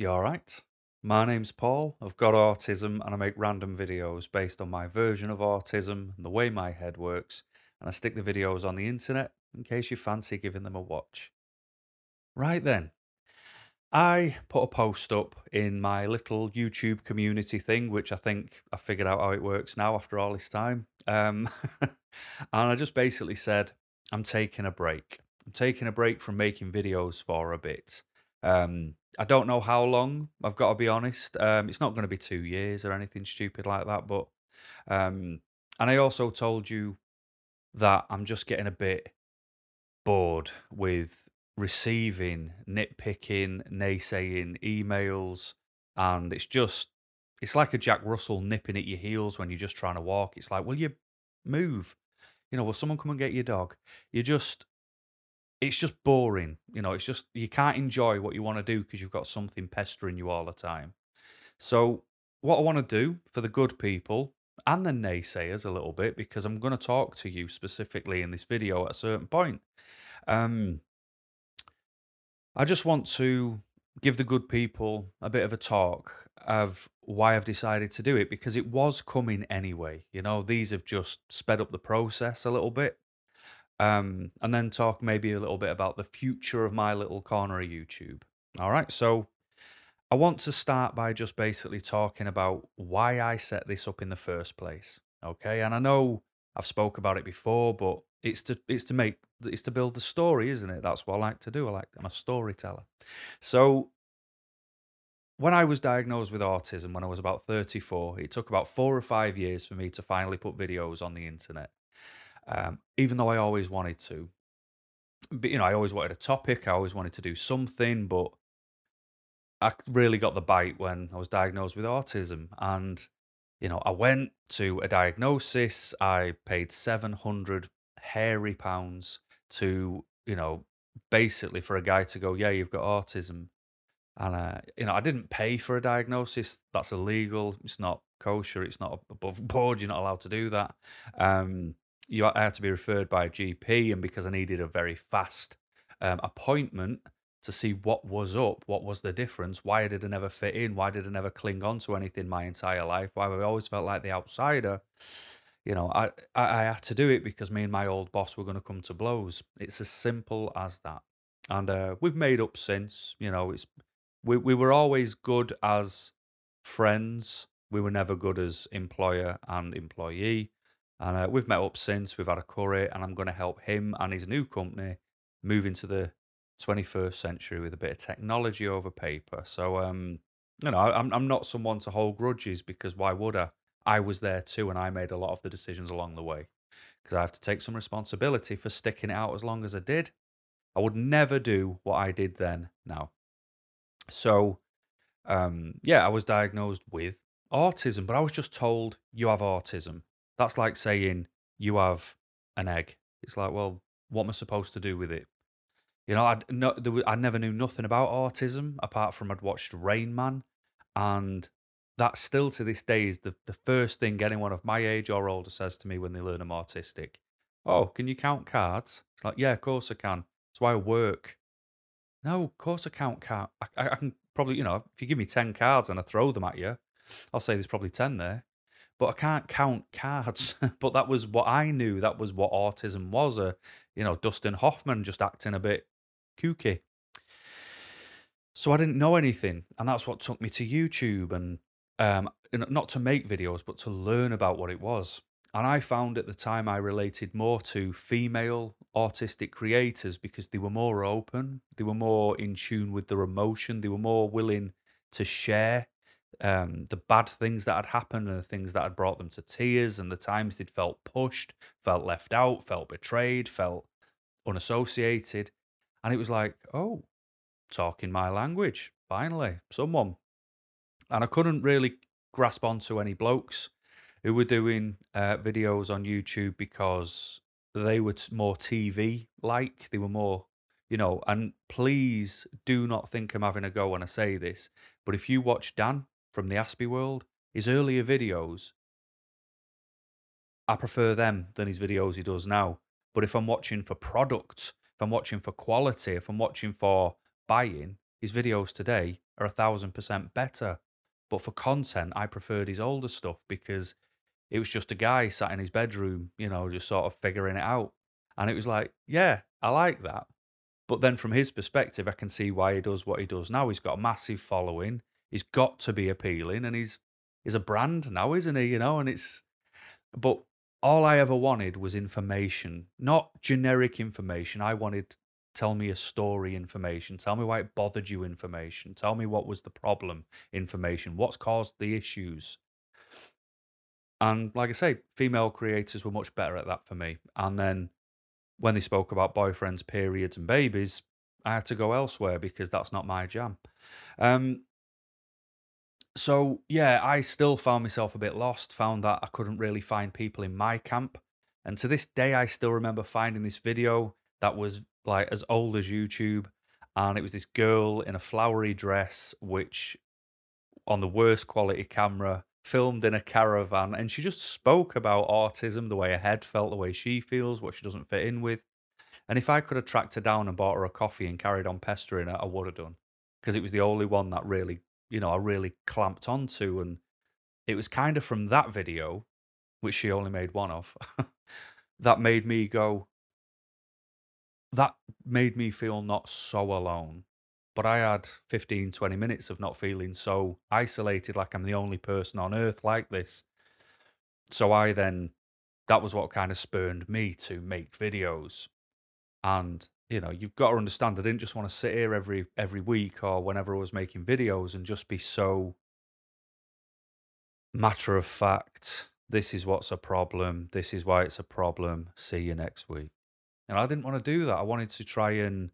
You alright? My name's Paul. I've got autism and I make random videos based on my version of autism and the way my head works. And I stick the videos on the internet in case you fancy giving them a watch. Right then, I put a post up in my little YouTube community thing, which I think I figured out how it works now after all this time. Um, and I just basically said, I'm taking a break. I'm taking a break from making videos for a bit. Um, I don't know how long. I've got to be honest. Um, it's not going to be two years or anything stupid like that. But um, and I also told you that I'm just getting a bit bored with receiving nitpicking, naysaying emails, and it's just it's like a Jack Russell nipping at your heels when you're just trying to walk. It's like, will you move? You know, will someone come and get your dog? You just it's just boring. You know, it's just you can't enjoy what you want to do because you've got something pestering you all the time. So, what I want to do for the good people and the naysayers a little bit, because I'm going to talk to you specifically in this video at a certain point. Um, I just want to give the good people a bit of a talk of why I've decided to do it because it was coming anyway. You know, these have just sped up the process a little bit. Um, and then talk maybe a little bit about the future of my little corner of YouTube. All right. So I want to start by just basically talking about why I set this up in the first place. Okay. And I know I've spoke about it before, but it's to it's to make it's to build the story, isn't it? That's what I like to do. I like I'm a storyteller. So when I was diagnosed with autism when I was about 34, it took about four or five years for me to finally put videos on the internet. Um, even though I always wanted to, but you know, I always wanted a topic. I always wanted to do something, but I really got the bite when I was diagnosed with autism. And you know, I went to a diagnosis. I paid seven hundred hairy pounds to you know, basically for a guy to go, yeah, you've got autism. And uh, you know, I didn't pay for a diagnosis. That's illegal. It's not kosher. It's not above board. You're not allowed to do that. Um, you I had to be referred by a GP, and because I needed a very fast um, appointment to see what was up, what was the difference, why did I never fit in, why did I never cling on to anything my entire life, why I always felt like the outsider. You know, I, I, I had to do it because me and my old boss were going to come to blows. It's as simple as that. And uh, we've made up since. You know, it's we we were always good as friends. We were never good as employer and employee. And uh, we've met up since. We've had a curry, and I'm going to help him and his new company move into the 21st century with a bit of technology over paper. So, um, you know, I'm I'm not someone to hold grudges because why would I? I was there too, and I made a lot of the decisions along the way because I have to take some responsibility for sticking it out as long as I did. I would never do what I did then. Now, so um, yeah, I was diagnosed with autism, but I was just told you have autism. That's like saying you have an egg. It's like, well, what am I supposed to do with it? You know, I'd no, was, I never knew nothing about autism apart from I'd watched Rain Man, and that still to this day is the, the first thing anyone of my age or older says to me when they learn I'm autistic. Oh, can you count cards? It's like, yeah, of course I can. That's why I work. No, of course I count cards. I, I, I can probably, you know, if you give me 10 cards and I throw them at you, I'll say there's probably 10 there but I can't count cards. but that was what I knew. That was what autism was. A you know Dustin Hoffman just acting a bit kooky. So I didn't know anything, and that's what took me to YouTube and um, not to make videos, but to learn about what it was. And I found at the time I related more to female autistic creators because they were more open, they were more in tune with their emotion, they were more willing to share um, the bad things that had happened and the things that had brought them to tears and the times they'd felt pushed, felt left out, felt betrayed, felt unassociated. And it was like, oh, talking my language, finally, someone. And I couldn't really grasp onto any blokes who were doing uh, videos on YouTube because they were more TV like. They were more, you know, and please do not think I'm having a go when I say this, but if you watch Dan from the Aspie world, his earlier videos, I prefer them than his videos he does now. But if I'm watching for products, if I'm watching for quality, if I'm watching for buying, his videos today are a thousand percent better. But for content, I preferred his older stuff because it was just a guy sat in his bedroom, you know, just sort of figuring it out. And it was like, yeah, I like that. But then from his perspective, I can see why he does what he does now. He's got a massive following. He's got to be appealing, and he's he's a brand now, isn't he? You know, and it's but all I ever wanted was information, not generic information. I wanted tell me a story information, tell me why it bothered you information, tell me what was the problem information, what's caused the issues. And like I say, female creators were much better at that for me. And then when they spoke about boyfriends, periods, and babies, I had to go elsewhere because that's not my jam. Um, so yeah, I still found myself a bit lost. Found that I couldn't really find people in my camp, and to this day, I still remember finding this video that was like as old as YouTube, and it was this girl in a flowery dress, which on the worst quality camera, filmed in a caravan, and she just spoke about autism, the way her head felt, the way she feels, what she doesn't fit in with. And if I could have tracked her down and bought her a coffee and carried on pestering her, I would have done. Because it was the only one that really, you know, I really clamped onto. And it was kind of from that video, which she only made one of, that made me go, that made me feel not so alone. But I had 15, 20 minutes of not feeling so isolated, like I'm the only person on earth like this. So I then, that was what kind of spurned me to make videos. And, you know, you've got to understand, I didn't just want to sit here every every week or whenever I was making videos and just be so matter of fact. This is what's a problem. This is why it's a problem. See you next week. And I didn't want to do that. I wanted to try and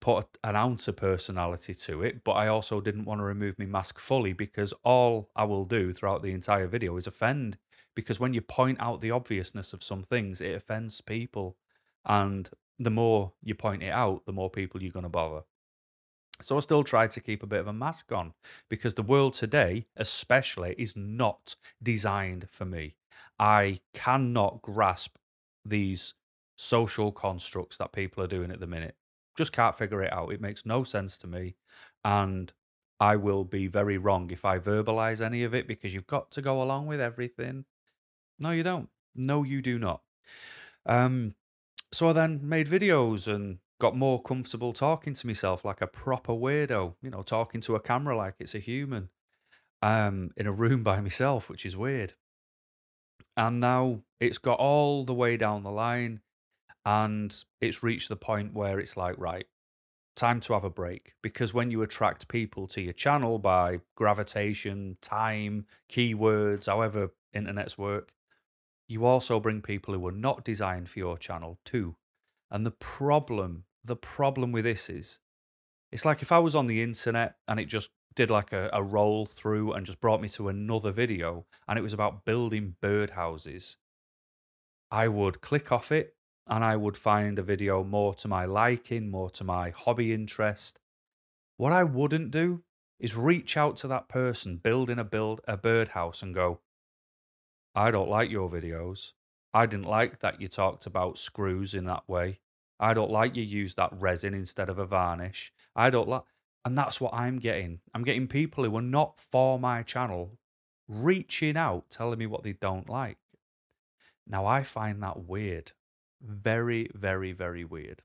put an ounce of personality to it, but I also didn't want to remove my mask fully because all I will do throughout the entire video is offend. Because when you point out the obviousness of some things, it offends people. And the more you point it out, the more people you're going to bother. So I still try to keep a bit of a mask on because the world today, especially, is not designed for me. I cannot grasp these social constructs that people are doing at the minute. Just can't figure it out. It makes no sense to me. And I will be very wrong if I verbalize any of it because you've got to go along with everything. No, you don't. No, you do not. Um, so I then made videos and got more comfortable talking to myself like a proper weirdo, you know, talking to a camera like it's a human um, in a room by myself, which is weird. And now it's got all the way down the line and it's reached the point where it's like, right, time to have a break. Because when you attract people to your channel by gravitation, time, keywords, however internets work, you also bring people who are not designed for your channel too. And the problem, the problem with this is, it's like if I was on the internet and it just did like a, a roll through and just brought me to another video and it was about building birdhouses, I would click off it and I would find a video more to my liking, more to my hobby interest. What I wouldn't do is reach out to that person building a build a birdhouse and go, I don't like your videos. I didn't like that you talked about screws in that way. I don't like you use that resin instead of a varnish. I don't like, and that's what I'm getting. I'm getting people who are not for my channel reaching out, telling me what they don't like. Now, I find that weird. Very, very, very weird.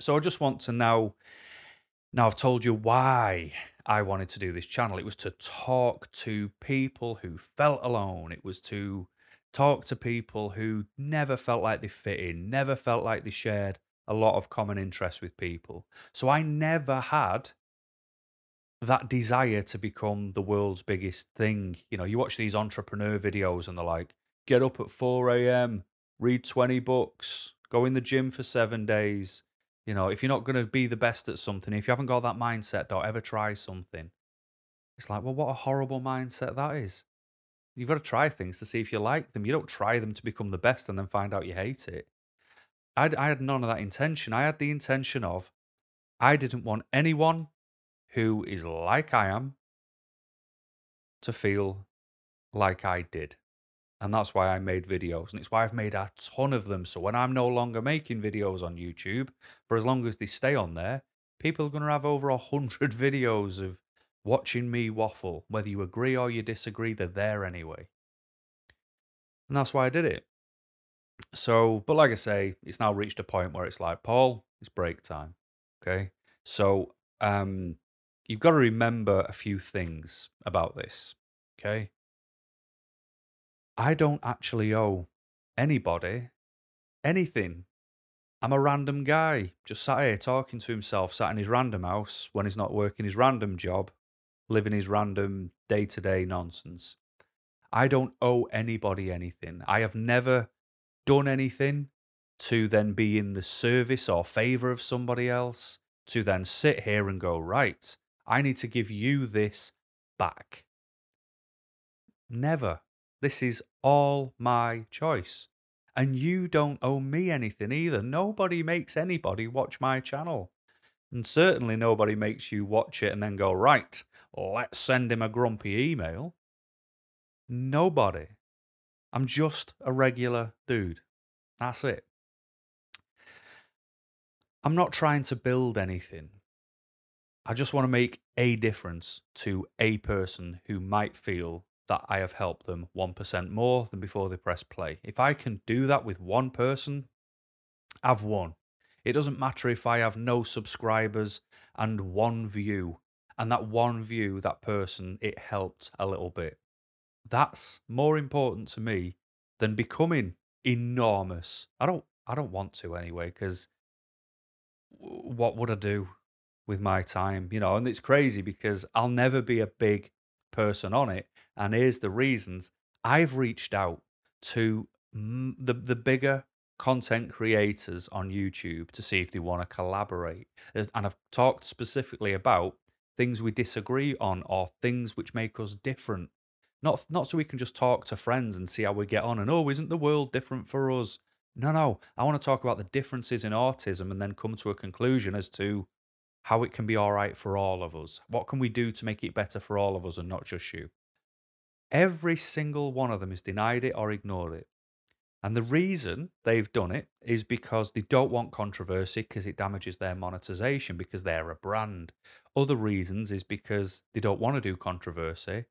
So I just want to now, now I've told you why I wanted to do this channel. It was to talk to people who felt alone. It was to talk to people who never felt like they fit in, never felt like they shared a lot of common interests with people. So I never had that desire to become the world's biggest thing. You know, you watch these entrepreneur videos and they're like, get up at 4 a.m., read 20 books, go in the gym for seven days, you know, if you're not going to be the best at something, if you haven't got that mindset, don't ever try something. It's like, well, what a horrible mindset that is. You've got to try things to see if you like them. You don't try them to become the best and then find out you hate it. i I had none of that intention. I had the intention of, I didn't want anyone who is like I am to feel like I did. And that's why I made videos. And it's why I've made a ton of them. So when I'm no longer making videos on YouTube, for as long as they stay on there, People are going to have over a hundred videos of watching me waffle. Whether you agree or you disagree, they're there anyway. And that's why I did it. So, but like I say, it's now reached a point where it's like, Paul, it's break time. Okay. So, um, you've got to remember a few things about this. Okay. I don't actually owe anybody anything. I'm a random guy, just sat here talking to himself, sat in his random house when he's not working his random job, living his random day to day nonsense. I don't owe anybody anything. I have never done anything to then be in the service or favor of somebody else, to then sit here and go, right, I need to give you this back. Never. This is all my choice. And you don't owe me anything either. Nobody makes anybody watch my channel. And certainly nobody makes you watch it and then go, right, let's send him a grumpy email. Nobody. I'm just a regular dude. That's it. I'm not trying to build anything. I just want to make a difference to a person who might feel that I have helped them 1% more than before they press play. If I can do that with one person, I've won. It doesn't matter if I have no subscribers and one view, and that one view, that person, it helped a little bit. That's more important to me than becoming enormous. I don't I don't want to anyway cuz what would I do with my time, you know? And it's crazy because I'll never be a big person on it, and here's the reasons. I've reached out to the the bigger content creators on YouTube to see if they want to collaborate. And I've talked specifically about things we disagree on or things which make us different not not so we can just talk to friends and see how we get on and oh, isn't the world different for us? No, no. I want to talk about the differences in autism and then come to a conclusion as to how it can be all right for all of us. What can we do to make it better for all of us and not just you? Every single one of them has denied it or ignored it. And the reason they've done it is because they don't want controversy because it damages their monetization because they're a brand. Other reasons is because they don't want to do controversy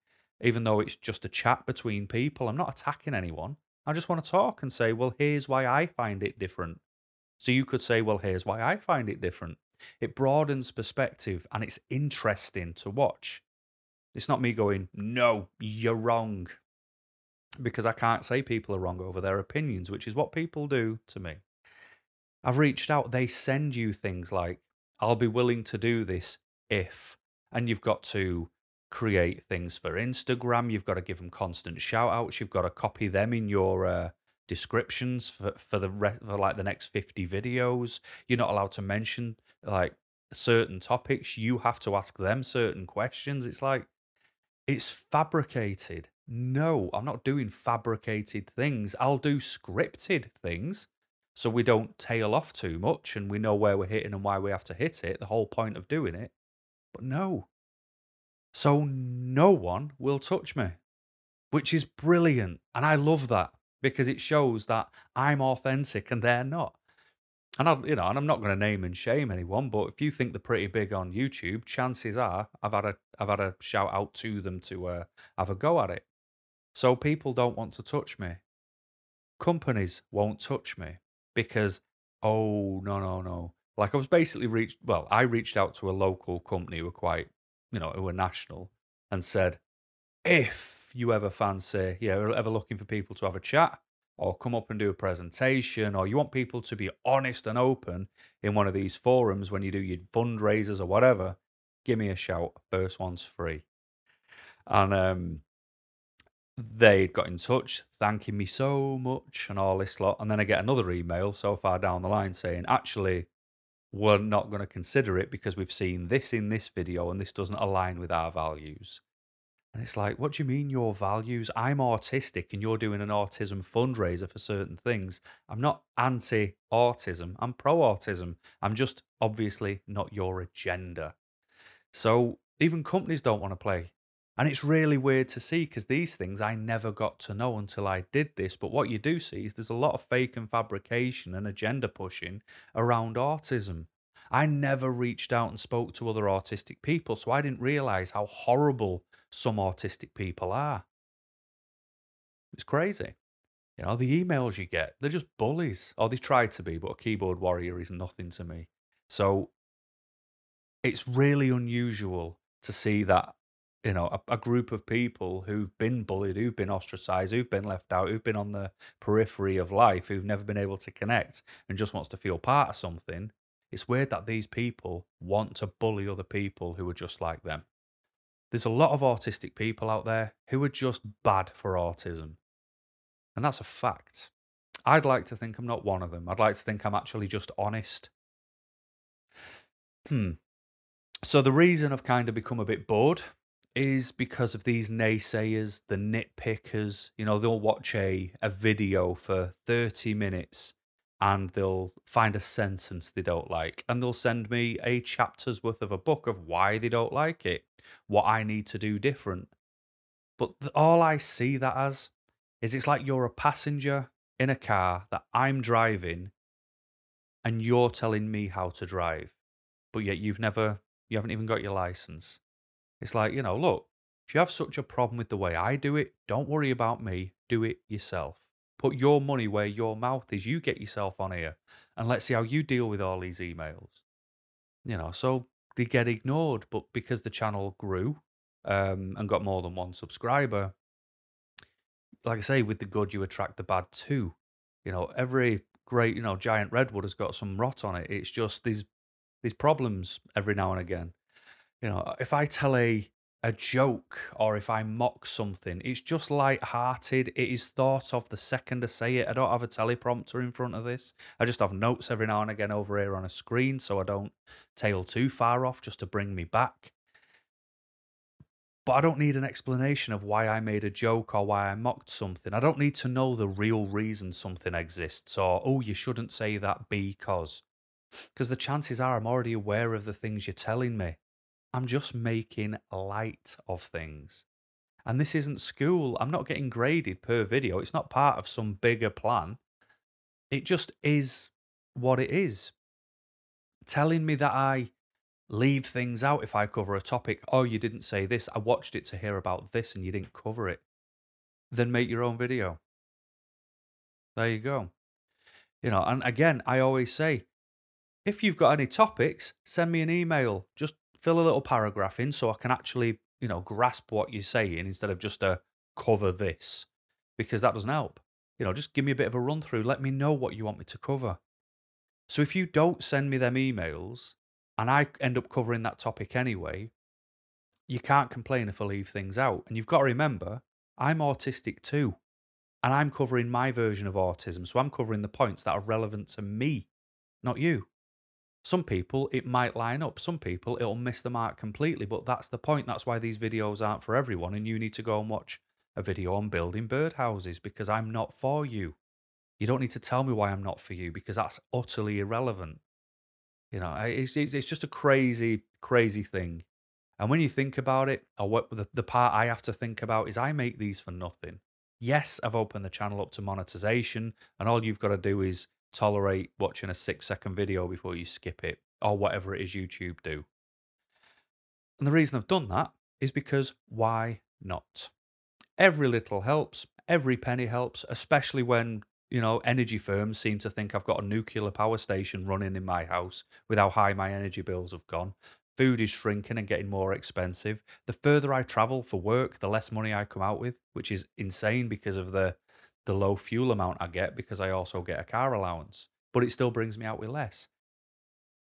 even though it's just a chat between people. I'm not attacking anyone. I just want to talk and say, well, here's why I find it different. So you could say, well, here's why I find it different. It broadens perspective and it's interesting to watch. It's not me going, no, you're wrong. Because I can't say people are wrong over their opinions, which is what people do to me. I've reached out, they send you things like, I'll be willing to do this if. And you've got to create things for Instagram. You've got to give them constant shout outs. You've got to copy them in your uh, descriptions for, for the rest for like the next 50 videos. You're not allowed to mention like certain topics. You have to ask them certain questions. It's like, it's fabricated. No, I'm not doing fabricated things. I'll do scripted things so we don't tail off too much and we know where we're hitting and why we have to hit it. The whole point of doing it. But no, so no one will touch me, which is brilliant. And I love that because it shows that I'm authentic and they're not. And I, you know, and I'm not going to name and shame anyone, but if you think they're pretty big on YouTube, chances are I've had a I've had a shout out to them to uh, have a go at it. So people don't want to touch me. Companies won't touch me because oh no no no. Like I was basically reached. Well, I reached out to a local company who were quite you know, who were national, and said, you ever fancy, yeah, ever looking for people to have a chat or come up and do a presentation, or you want people to be honest and open in one of these forums when you do your fundraisers or whatever, give me a shout. First one's free. And um, they got in touch, thanking me so much and all this lot. And then I get another email so far down the line saying, actually, we're not going to consider it because we've seen this in this video and this doesn't align with our values. And it's like, what do you mean your values? I'm autistic and you're doing an autism fundraiser for certain things. I'm not anti autism, I'm pro autism. I'm just obviously not your agenda. So even companies don't want to play. And it's really weird to see because these things I never got to know until I did this. But what you do see is there's a lot of fake and fabrication and agenda pushing around autism. I never reached out and spoke to other autistic people, so I didn't realize how horrible some autistic people are. It's crazy. You know, the emails you get, they're just bullies. Or they try to be, but a keyboard warrior is nothing to me. So it's really unusual to see that, you know, a, a group of people who've been bullied, who've been ostracized, who've been left out, who've been on the periphery of life, who've never been able to connect and just wants to feel part of something. It's weird that these people want to bully other people who are just like them. There's a lot of autistic people out there who are just bad for autism. And that's a fact. I'd like to think I'm not one of them. I'd like to think I'm actually just honest. Hmm. So the reason I've kind of become a bit bored is because of these naysayers, the nitpickers. You know, they'll watch a, a video for 30 minutes and they'll find a sentence they don't like and they'll send me a chapter's worth of a book of why they don't like it, what I need to do different. But all I see that as is it's like you're a passenger in a car that I'm driving and you're telling me how to drive, but yet you've never, you haven't even got your license. It's like, you know, look, if you have such a problem with the way I do it, don't worry about me, do it yourself. Put your money where your mouth is. You get yourself on here and let's see how you deal with all these emails. You know, so they get ignored, but because the channel grew um, and got more than one subscriber, like I say, with the good, you attract the bad too. You know, every great, you know, giant redwood has got some rot on it. It's just these these problems every now and again. You know, if I tell a a joke or if I mock something, it's just light-hearted. It is thought of the second I say it. I don't have a teleprompter in front of this. I just have notes every now and again over here on a screen so I don't tail too far off just to bring me back. But I don't need an explanation of why I made a joke or why I mocked something. I don't need to know the real reason something exists or, oh, you shouldn't say that because. Because the chances are I'm already aware of the things you're telling me. I'm just making light of things. And this isn't school. I'm not getting graded per video. It's not part of some bigger plan. It just is what it is. Telling me that I leave things out if I cover a topic. Oh, you didn't say this. I watched it to hear about this and you didn't cover it. Then make your own video. There you go. You know, and again, I always say, if you've got any topics, send me an email. Just fill a little paragraph in so I can actually, you know, grasp what you're saying instead of just a cover this, because that doesn't help. You know, just give me a bit of a run through. Let me know what you want me to cover. So if you don't send me them emails, and I end up covering that topic anyway, you can't complain if I leave things out. And you've got to remember, I'm autistic too. And I'm covering my version of autism. So I'm covering the points that are relevant to me, not you. Some people, it might line up. Some people, it'll miss the mark completely. But that's the point. That's why these videos aren't for everyone. And you need to go and watch a video on building birdhouses because I'm not for you. You don't need to tell me why I'm not for you because that's utterly irrelevant. You know, it's, it's, it's just a crazy, crazy thing. And when you think about it, or what the, the part I have to think about is I make these for nothing. Yes, I've opened the channel up to monetization, and all you've got to do is tolerate watching a six second video before you skip it, or whatever it is YouTube do. And the reason I've done that is because why not? Every little helps, every penny helps, especially when you know, energy firms seem to think I've got a nuclear power station running in my house with how high my energy bills have gone. Food is shrinking and getting more expensive. The further I travel for work, the less money I come out with, which is insane because of the the low fuel amount I get because I also get a car allowance, but it still brings me out with less.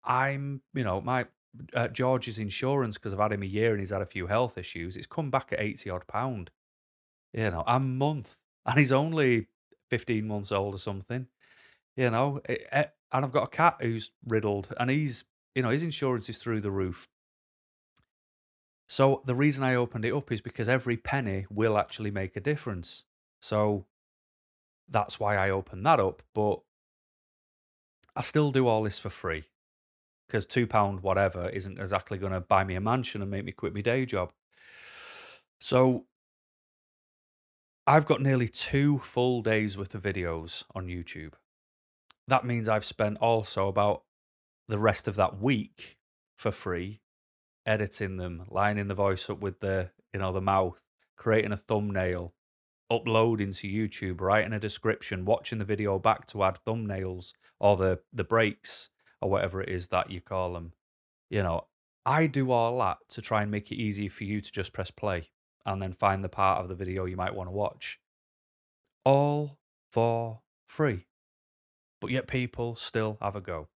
I'm, you know, my uh, George's insurance because I've had him a year and he's had a few health issues. It's come back at eighty odd pound. You know, a month, and he's only 15 months old or something. You know, it, eh, it, and I've got a cat who's riddled, and he's, you know, his insurance is through the roof. So the reason I opened it up is because every penny will actually make a difference. So that's why I opened that up. But I still do all this for free because two pound whatever isn't exactly going to buy me a mansion and make me quit my day job. So I've got nearly two full days worth of videos on YouTube. That means I've spent also about the rest of that week for free, editing them, lining the voice up with the, you know, the mouth, creating a thumbnail, uploading to YouTube, writing a description, watching the video back to add thumbnails or the the breaks or whatever it is that you call them. You know, I do all that to try and make it easy for you to just press play and then find the part of the video you might want to watch. All for free. But yet people still have a go.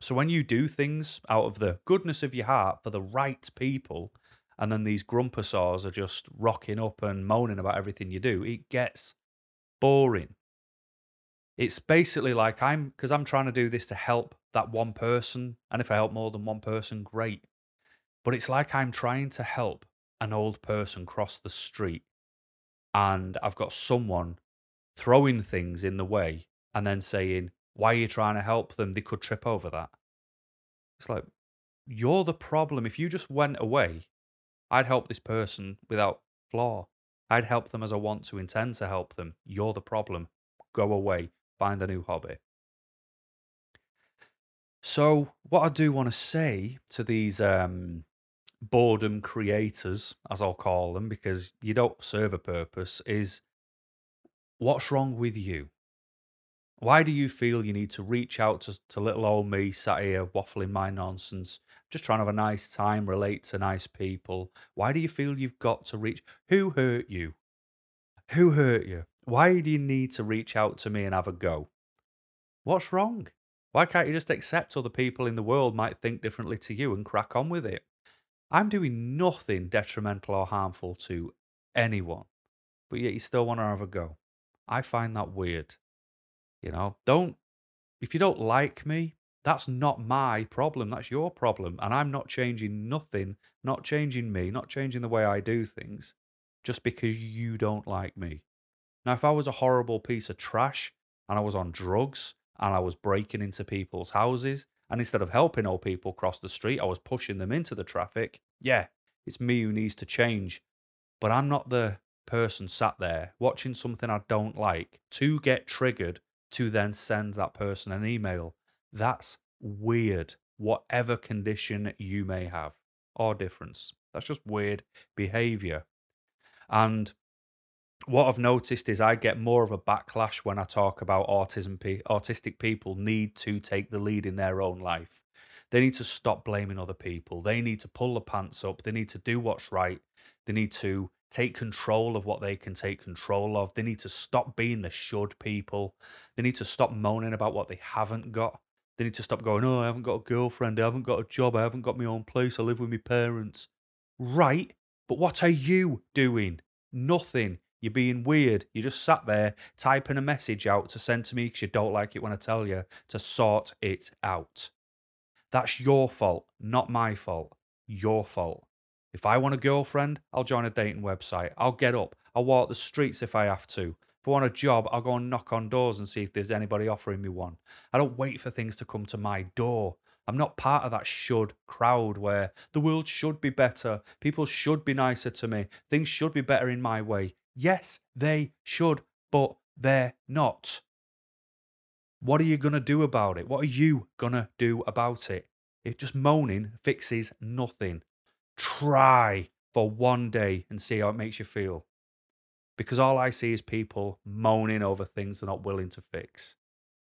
So when you do things out of the goodness of your heart for the right people, and then these grumpersaws are just rocking up and moaning about everything you do, it gets boring. It's basically like I'm because I'm trying to do this to help that one person, and if I help more than one person, great. But it's like I'm trying to help an old person cross the street, and I've got someone throwing things in the way and then saying, Why are you trying to help them? They could trip over that. It's like, you're the problem. If you just went away, I'd help this person without flaw. I'd help them as I want to intend to help them. You're the problem. Go away. Find a new hobby. So, what I do want to say to these um, boredom creators, as I'll call them, because you don't serve a purpose, is what's wrong with you? Why do you feel you need to reach out to, to little old me sat here waffling my nonsense, just trying to have a nice time, relate to nice people? Why do you feel you've got to reach? Who hurt you? Who hurt you? Why do you need to reach out to me and have a go? What's wrong? Why can't you just accept other people in the world might think differently to you and crack on with it? I'm doing nothing detrimental or harmful to anyone, but yet you still want to have a go. I find that weird. You know, don't, if you don't like me, that's not my problem. That's your problem. And I'm not changing nothing, not changing me, not changing the way I do things just because you don't like me. Now, if I was a horrible piece of trash and I was on drugs and I was breaking into people's houses, and instead of helping old people cross the street, I was pushing them into the traffic, yeah, it's me who needs to change. But I'm not the person sat there watching something I don't like to get triggered to then send that person an email. That's weird, whatever condition you may have or difference. That's just weird behavior. And what I've noticed is I get more of a backlash when I talk about autism. Autistic people need to take the lead in their own life. They need to stop blaming other people. They need to pull the pants up. They need to do what's right. They need to take control of what they can take control of. They need to stop being the should people. They need to stop moaning about what they haven't got. They need to stop going, oh, I haven't got a girlfriend. I haven't got a job. I haven't got my own place. I live with my parents. Right. But what are you doing? Nothing. You're being weird. You just sat there typing a message out to send to me because you don't like it when I tell you to sort it out. That's your fault, not my fault. Your fault. If I want a girlfriend, I'll join a dating website. I'll get up. I'll walk the streets if I have to. If I want a job, I'll go and knock on doors and see if there's anybody offering me one. I don't wait for things to come to my door. I'm not part of that should crowd where the world should be better, people should be nicer to me, things should be better in my way. Yes, they should, but they're not. What are you going to do about it? What are you going to do about it? If just moaning fixes nothing try for one day and see how it makes you feel. Because all I see is people moaning over things they're not willing to fix.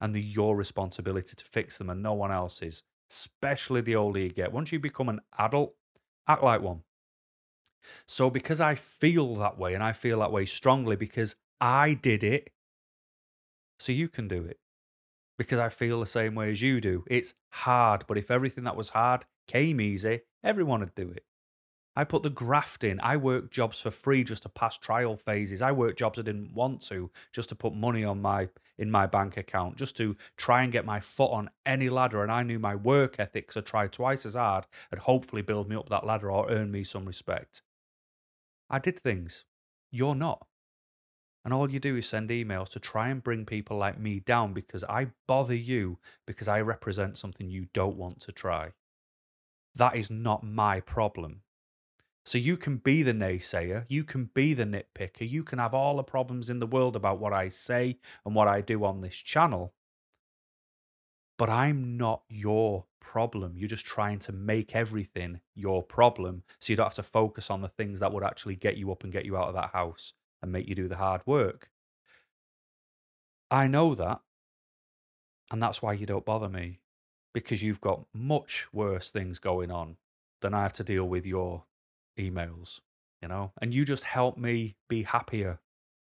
And they're your responsibility to fix them and no one else's, especially the older you get. Once you become an adult, act like one. So, because I feel that way and I feel that way strongly because I did it, so you can do it. Because I feel the same way as you do. It's hard, but if everything that was hard came easy, everyone would do it. I put the graft in. I worked jobs for free just to pass trial phases. I worked jobs I didn't want to just to put money on my in my bank account, just to try and get my foot on any ladder. And I knew my work ethics had tried twice as hard and hopefully build me up that ladder or earn me some respect. I did things. You're not. And all you do is send emails to try and bring people like me down because I bother you because I represent something you don't want to try. That is not my problem. So you can be the naysayer, you can be the nitpicker, you can have all the problems in the world about what I say and what I do on this channel. but I'm not your problem. You're just trying to make everything your problem so you don't have to focus on the things that would actually get you up and get you out of that house and make you do the hard work. I know that. And that's why you don't bother me because you've got much worse things going on than I have to deal with your emails, you know? And you just help me be happier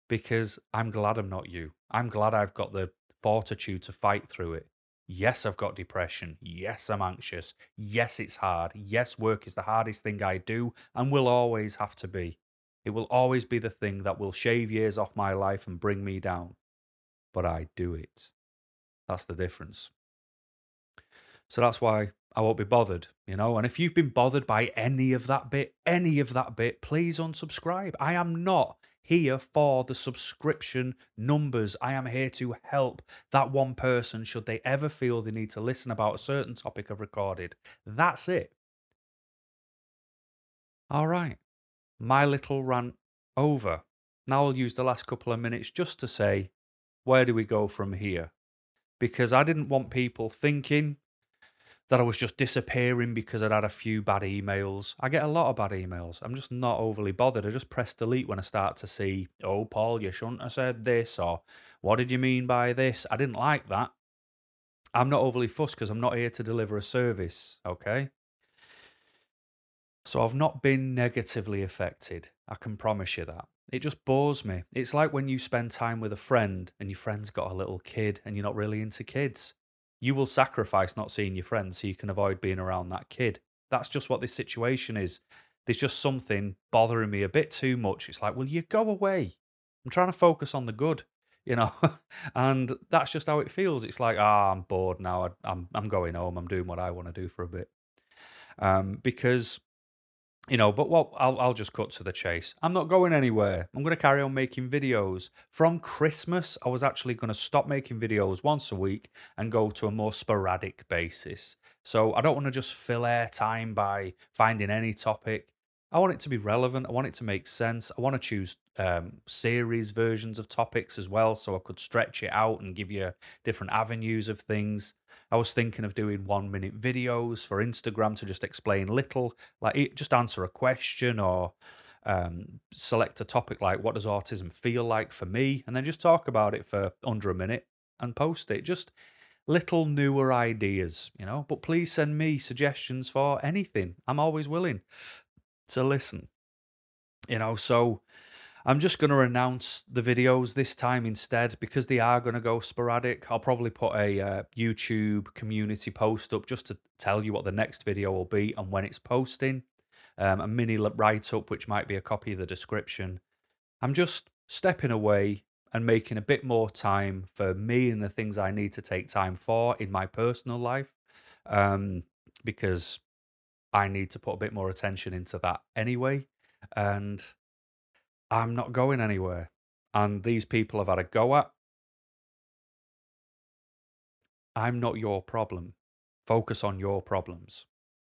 because I'm glad I'm not you. I'm glad I've got the fortitude to fight through it. Yes, I've got depression. Yes, I'm anxious. Yes, it's hard. Yes, work is the hardest thing I do and will always have to be. It will always be the thing that will shave years off my life and bring me down. But I do it. That's the difference. So that's why I won't be bothered, you know. And if you've been bothered by any of that bit, any of that bit, please unsubscribe. I am not here for the subscription numbers. I am here to help that one person should they ever feel they need to listen about a certain topic I've recorded. That's it. All right. My little rant over. Now I'll use the last couple of minutes just to say, where do we go from here? Because I didn't want people thinking that I was just disappearing because I'd had a few bad emails. I get a lot of bad emails. I'm just not overly bothered. I just press delete when I start to see, oh, Paul, you shouldn't have said this, or what did you mean by this? I didn't like that. I'm not overly fussed because I'm not here to deliver a service, okay? So I've not been negatively affected. I can promise you that. It just bores me. It's like when you spend time with a friend and your friend's got a little kid and you're not really into kids you will sacrifice not seeing your friends so you can avoid being around that kid. That's just what this situation is. There's just something bothering me a bit too much. It's like, will you go away? I'm trying to focus on the good, you know, and that's just how it feels. It's like, ah, I'm bored now. I, am I'm going home. I'm doing what I want to do for a bit. Um, because you know, but what I'll I'll just cut to the chase. I'm not going anywhere. I'm going to carry on making videos. From Christmas, I was actually going to stop making videos once a week and go to a more sporadic basis. So I don't want to just fill air time by finding any topic. I want it to be relevant. I want it to make sense. I want to choose um, series versions of topics as well, so I could stretch it out and give you different avenues of things. I was thinking of doing one minute videos for Instagram to just explain little, like just answer a question or um, select a topic like what does autism feel like for me, and then just talk about it for under a minute and post it. Just little newer ideas, you know. But please send me suggestions for anything. I'm always willing to listen. You know, so I'm just going to announce the videos this time instead because they are going to go sporadic. I'll probably put a uh, YouTube community post up just to tell you what the next video will be and when it's posting. Um, a mini write up, which might be a copy of the description. I'm just stepping away and making a bit more time for me and the things I need to take time for in my personal life. Um, because I need to put a bit more attention into that anyway. And I'm not going anywhere. And these people have had a go at. I'm not your problem. Focus on your problems.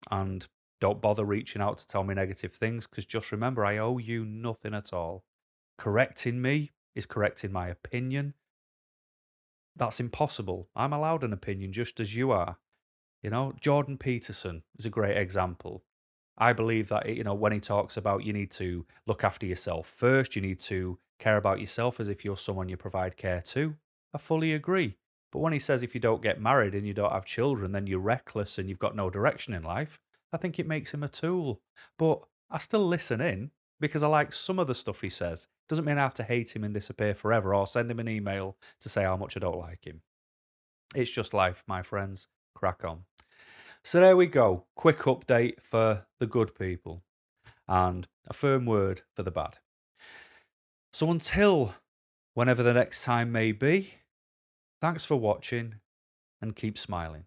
And don't bother reaching out to tell me negative things because just remember, I owe you nothing at all. Correcting me is correcting my opinion. That's impossible. I'm allowed an opinion just as you are. You know, Jordan Peterson is a great example. I believe that you know when he talks about you need to look after yourself first, you need to care about yourself as if you're someone you provide care to. I fully agree. But when he says if you don't get married and you don't have children, then you're reckless and you've got no direction in life, I think it makes him a tool. But I still listen in because I like some of the stuff he says. Doesn't mean I have to hate him and disappear forever or send him an email to say how much I don't like him. It's just life, my friends crack on. So there we go. Quick update for the good people and a firm word for the bad. So until whenever the next time may be, thanks for watching and keep smiling.